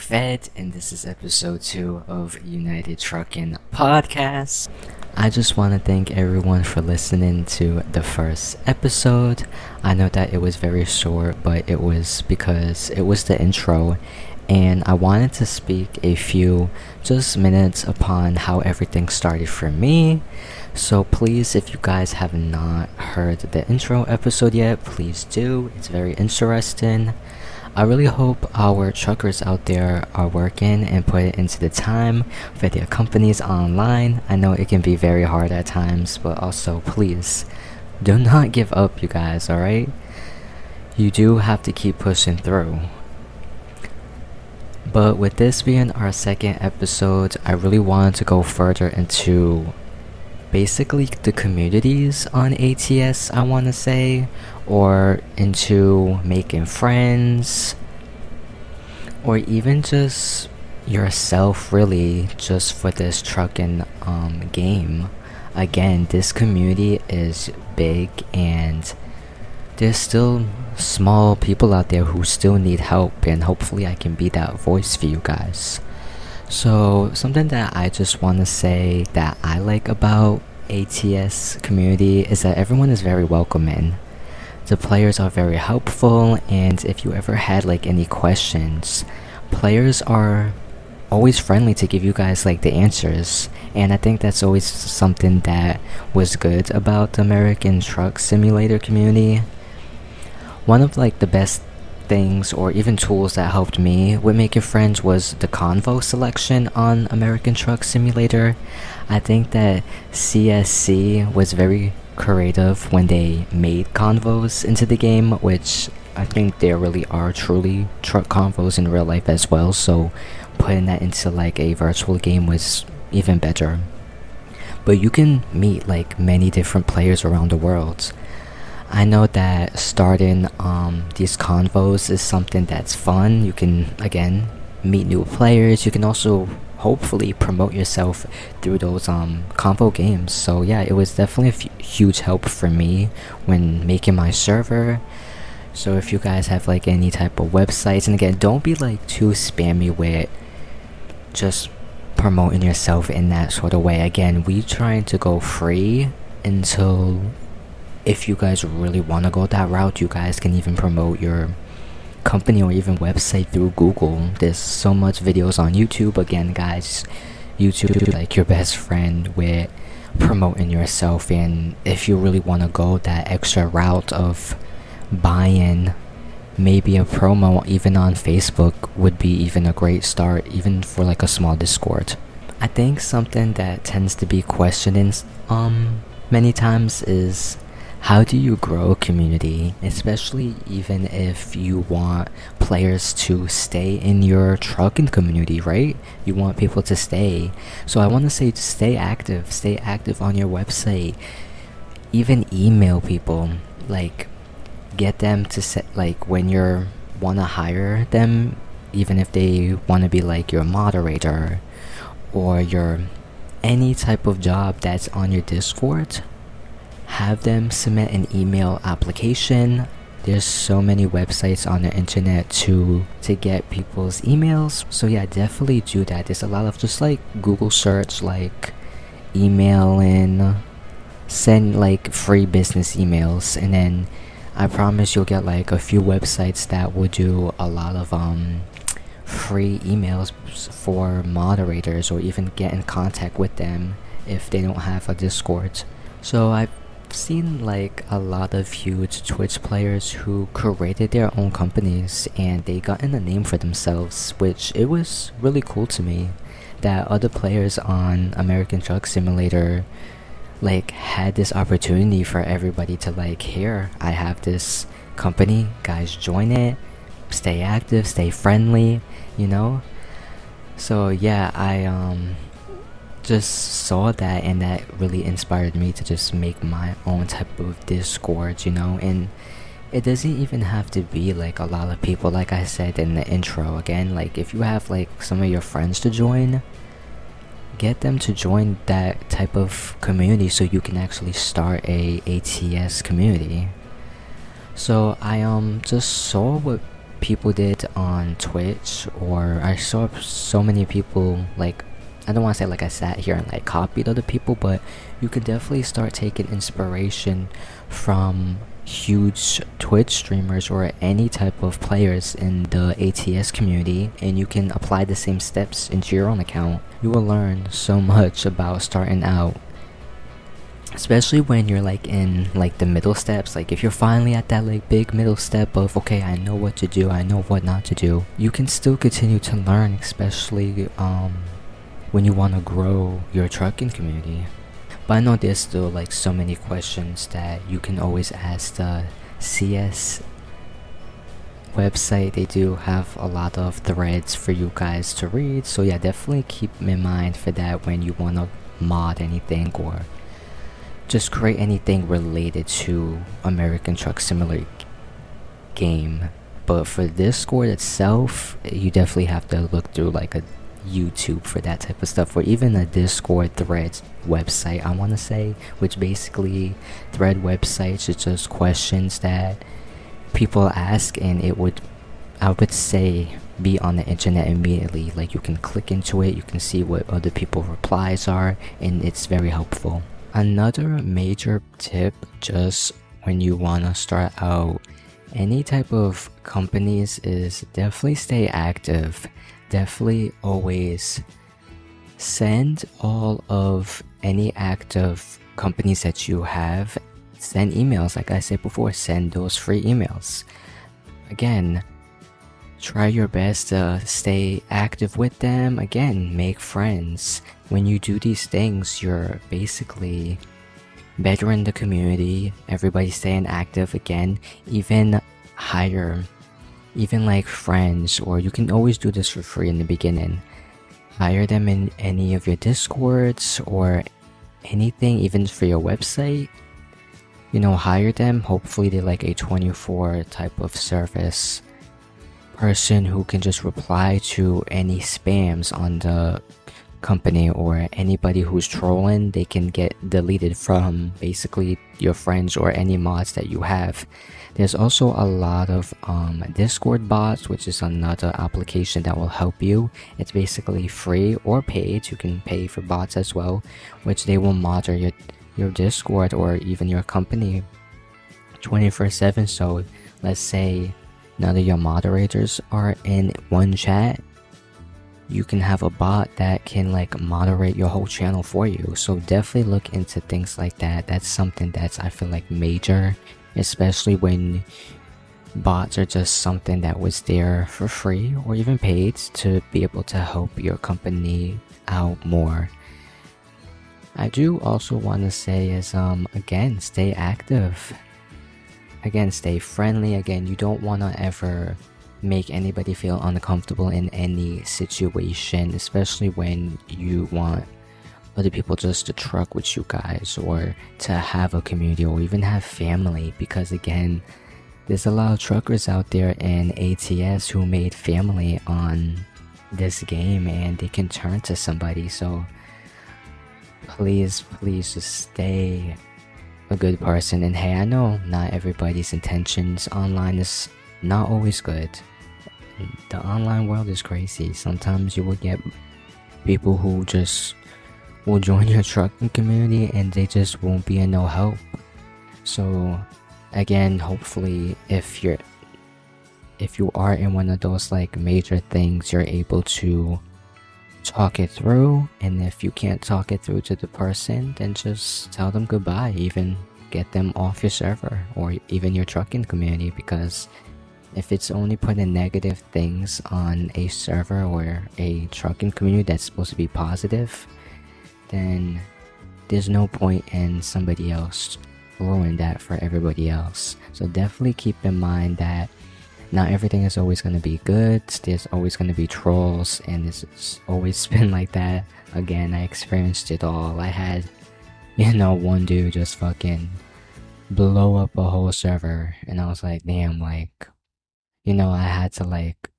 Fed, and this is episode two of United Trucking Podcast. I just want to thank everyone for listening to the first episode. I know that it was very short, but it was because it was the intro, and I wanted to speak a few just minutes upon how everything started for me. So please, if you guys have not heard the intro episode yet, please do. It's very interesting. I really hope our truckers out there are working and put it into the time for their companies online. I know it can be very hard at times, but also please do not give up, you guys, alright? You do have to keep pushing through. But with this being our second episode, I really wanted to go further into basically the communities on ATS, I want to say, or into making friends, or even just yourself, really, just for this trucking um, game. Again, this community is big and there's still small people out there who still need help, and hopefully, I can be that voice for you guys. So, something that I just want to say that I like about ATS community is that everyone is very welcoming. The players are very helpful, and if you ever had like any questions, players are always friendly to give you guys like the answers. And I think that's always something that was good about the American Truck Simulator community. One of like the best things or even tools that helped me with making friends was the convo selection on American Truck Simulator. I think that CSC was very creative when they made convos into the game, which I think there really are truly truck convos in real life as well. So putting that into like a virtual game was even better. But you can meet like many different players around the world. I know that starting um, these convos is something that's fun. You can again meet new players. You can also hopefully promote yourself through those um convo games. So yeah, it was definitely a huge help for me when making my server. So if you guys have like any type of websites, and again, don't be like too spammy with just promoting yourself in that sort of way. Again, we trying to go free until if you guys really want to go that route, you guys can even promote your company or even website through Google. There's so much videos on YouTube. Again, guys, YouTube is like your best friend with promoting yourself. And if you really want to go that extra route of buying, maybe a promo even on Facebook would be even a great start, even for like a small Discord. I think something that tends to be questioned um many times is how do you grow a community, especially even if you want players to stay in your trucking community, right? You want people to stay. So I want to say stay active, stay active on your website. Even email people, like get them to set like when you're want to hire them even if they want to be like your moderator or your any type of job that's on your Discord have them submit an email application. There's so many websites on the internet to to get people's emails. So yeah, definitely do that. There's a lot of just like Google search like email and send like free business emails and then I promise you'll get like a few websites that will do a lot of um free emails for moderators or even get in contact with them if they don't have a Discord. So I've seen like a lot of huge Twitch players who created their own companies and they got in a name for themselves, which it was really cool to me that other players on American Truck Simulator like had this opportunity for everybody to like here I have this company, guys join it, stay active, stay friendly, you know? So yeah, I um just saw that and that really inspired me to just make my own type of discord you know and it doesn't even have to be like a lot of people like i said in the intro again like if you have like some of your friends to join get them to join that type of community so you can actually start a ats community. So I um just saw what people did on Twitch, or I saw so many people like I don't want to say like I sat here and like copied other people, but you could definitely start taking inspiration from huge Twitch streamers or any type of players in the ATS community, and you can apply the same steps into your own account. You will learn so much about starting out especially when you're like in like the middle steps like if you're finally at that like big middle step of okay i know what to do i know what not to do you can still continue to learn especially um when you want to grow your trucking community. But i know there's still like so many questions that you can always ask the cs website. They do have a lot of threads for you guys to read. So yeah definitely keep in mind for that when you want to mod anything or just create anything related to American Truck Simulator game. But for Discord itself, you definitely have to look through like a YouTube for that type of stuff, or even a Discord threads website, I want to say, which basically thread websites it's just questions that people ask, and it would, I would say, be on the internet immediately. Like you can click into it, you can see what other people replies are, and it's very helpful. Another major tip just when you want to start out any type of companies is definitely stay active. Definitely always send all of any active companies that you have. Send emails, like I said before, send those free emails. Again, try your best to stay active with them. Again, make friends. When you do these things, you're basically bettering the community. Everybody staying active again. Even hire, even like friends, or you can always do this for free in the beginning. Hire them in any of your discords or anything, even for your website. You know, hire them. Hopefully, they like a 24 type of service person who can just reply to any spams on the company or anybody who's trolling they can get deleted from basically your friends or any mods that you have. There's also a lot of um, discord bots which is another application that will help you. It's basically free or paid. You can pay for bots as well which they will monitor your your discord or even your company 24 7 so let's say now that your moderators are in one chat, you can have a bot that can like moderate your whole channel for you. So definitely look into things like that. That's something that's I feel like major, especially when bots are just something that was there for free or even paid to be able to help your company out more. I do also want to say is um again stay active again stay friendly again you don't want to ever make anybody feel uncomfortable in any situation especially when you want other people just to truck with you guys or to have a community or even have family because again there's a lot of truckers out there in ATS who made family on this game and they can turn to somebody so please please just stay a good person. And hey, I know not everybody's intentions online is not always good. The online world is crazy. Sometimes you will get people who just will join your trucking community and they just won't be in no help. So again, hopefully if you're if you are in one of those like major things, you're able to talk it through and if you can't talk it through to the person then just tell them goodbye even get them off your server or even your trucking community because if it's only putting negative things on a server or a trucking community that's supposed to be positive then there's no point in somebody else ruin that for everybody else so definitely keep in mind that not everything is always going to be good. There's always going to be trolls, and it's always been like that. Again, I experienced it all. I had, you know, one dude just fucking blow up a whole server, and I was like, damn, like, you know, I had to like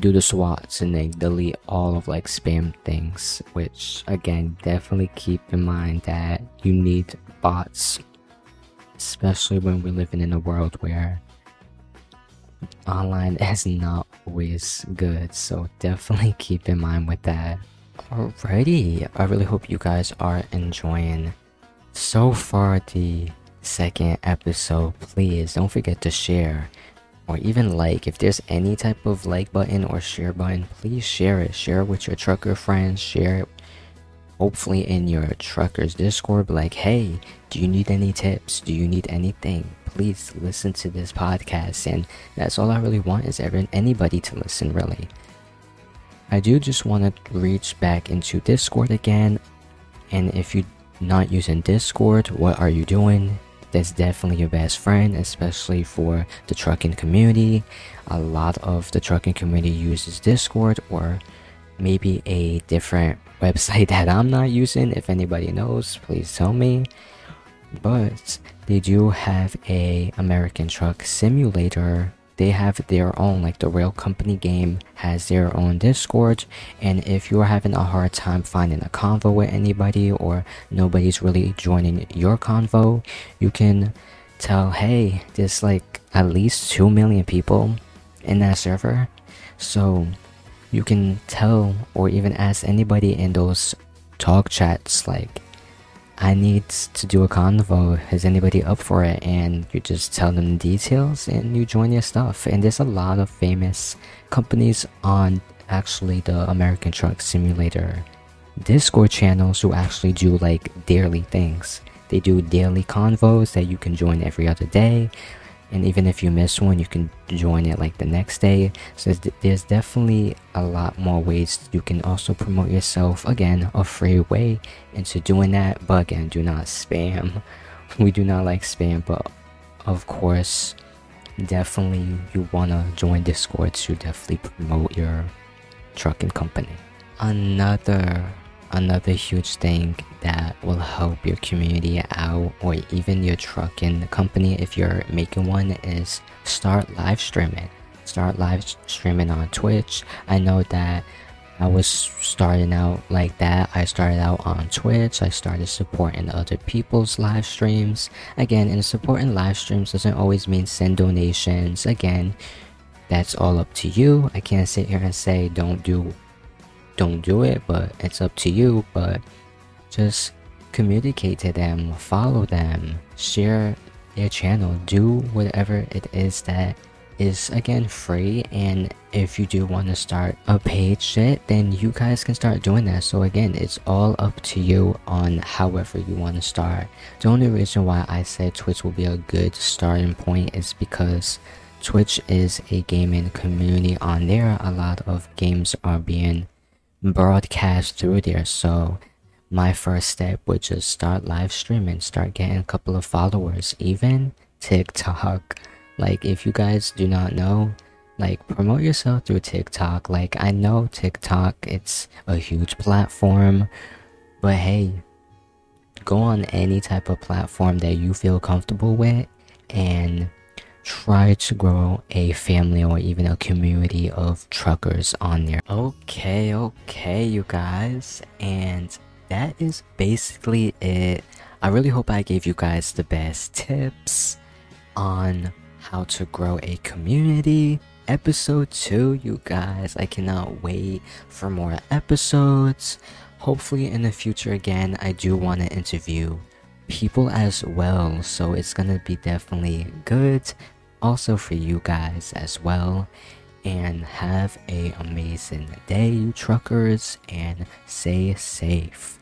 do the swats and then delete all of like spam things which again definitely keep in mind that you need bots especially when we're living in a world where online is not always good. So definitely keep in mind with that. Alrighty, I really hope you guys are enjoying so far the second episode. Please don't forget to share or even like. If there's any type of like button or share button, please share it. Share it with your trucker friends, share it hopefully in your truckers discord. Like hey do you need any tips? Do you need anything? Please listen to this podcast. And that's all i really want is everyone anybody to listen really. I do just want to reach back into discord again. And if you're not using discord what are you doing that's definitely your best friend especially for the trucking community a lot of the trucking community uses discord or maybe a different website that I'm not using. If anybody knows, please tell me. But they do have a American Truck Simulator. They have their own, like the rail company game has their own Discord. And if you're having a hard time finding a convo with anybody or nobody's really joining your convo, you can tell, hey, there's like at least 2 million people in that server. So you can tell or even ask anybody in those talk chats like I need to do a convo. Is anybody up for it? And you just tell them the details and you join your stuff. And there's a lot of famous companies on actually the American Truck Simulator Discord channels who actually do like daily things. They do daily convos that you can join every other day and even if you miss one you can join it like the next day. So there's definitely a lot more ways you can also promote yourself. Again a free way into doing that. But again do not spam. We do not like spam but of course definitely you want to join discord to definitely promote your trucking company. Another another huge thing that will help your community out or even your trucking company if you're making one is start live streaming. Start live streaming on twitch. I know that i was starting out like that. I started out on twitch. I started supporting other people's live streams. Again and supporting live streams doesn't always mean send donations. Again that's all up to you. I can't sit here and say don't do don't do it, but it's up to you. But just communicate to them, follow them, share their channel, do whatever it is that is again free and if you do want to start a page shit then you guys can start doing that so again it's all up to you on however you want to start the only reason why i said twitch will be a good starting point is because twitch is a gaming community on there a lot of games are being broadcast through there. So my first step would just start live streaming, start getting a couple of followers, even TikTok. Like if you guys do not know, like promote yourself through TikTok. Like I know TikTok, it's a huge platform, but hey, go on any type of platform that you feel comfortable with and try to grow a family or even a community of truckers on there. Okay, okay, you guys, and that is basically it. I really hope I gave you guys the best tips on how to grow a community. Episode 2, you guys. I cannot wait for more episodes. Hopefully, in the future, again, I do want to interview people as well so it's gonna be definitely good also for you guys as well. And have a amazing day, you truckers, and stay safe.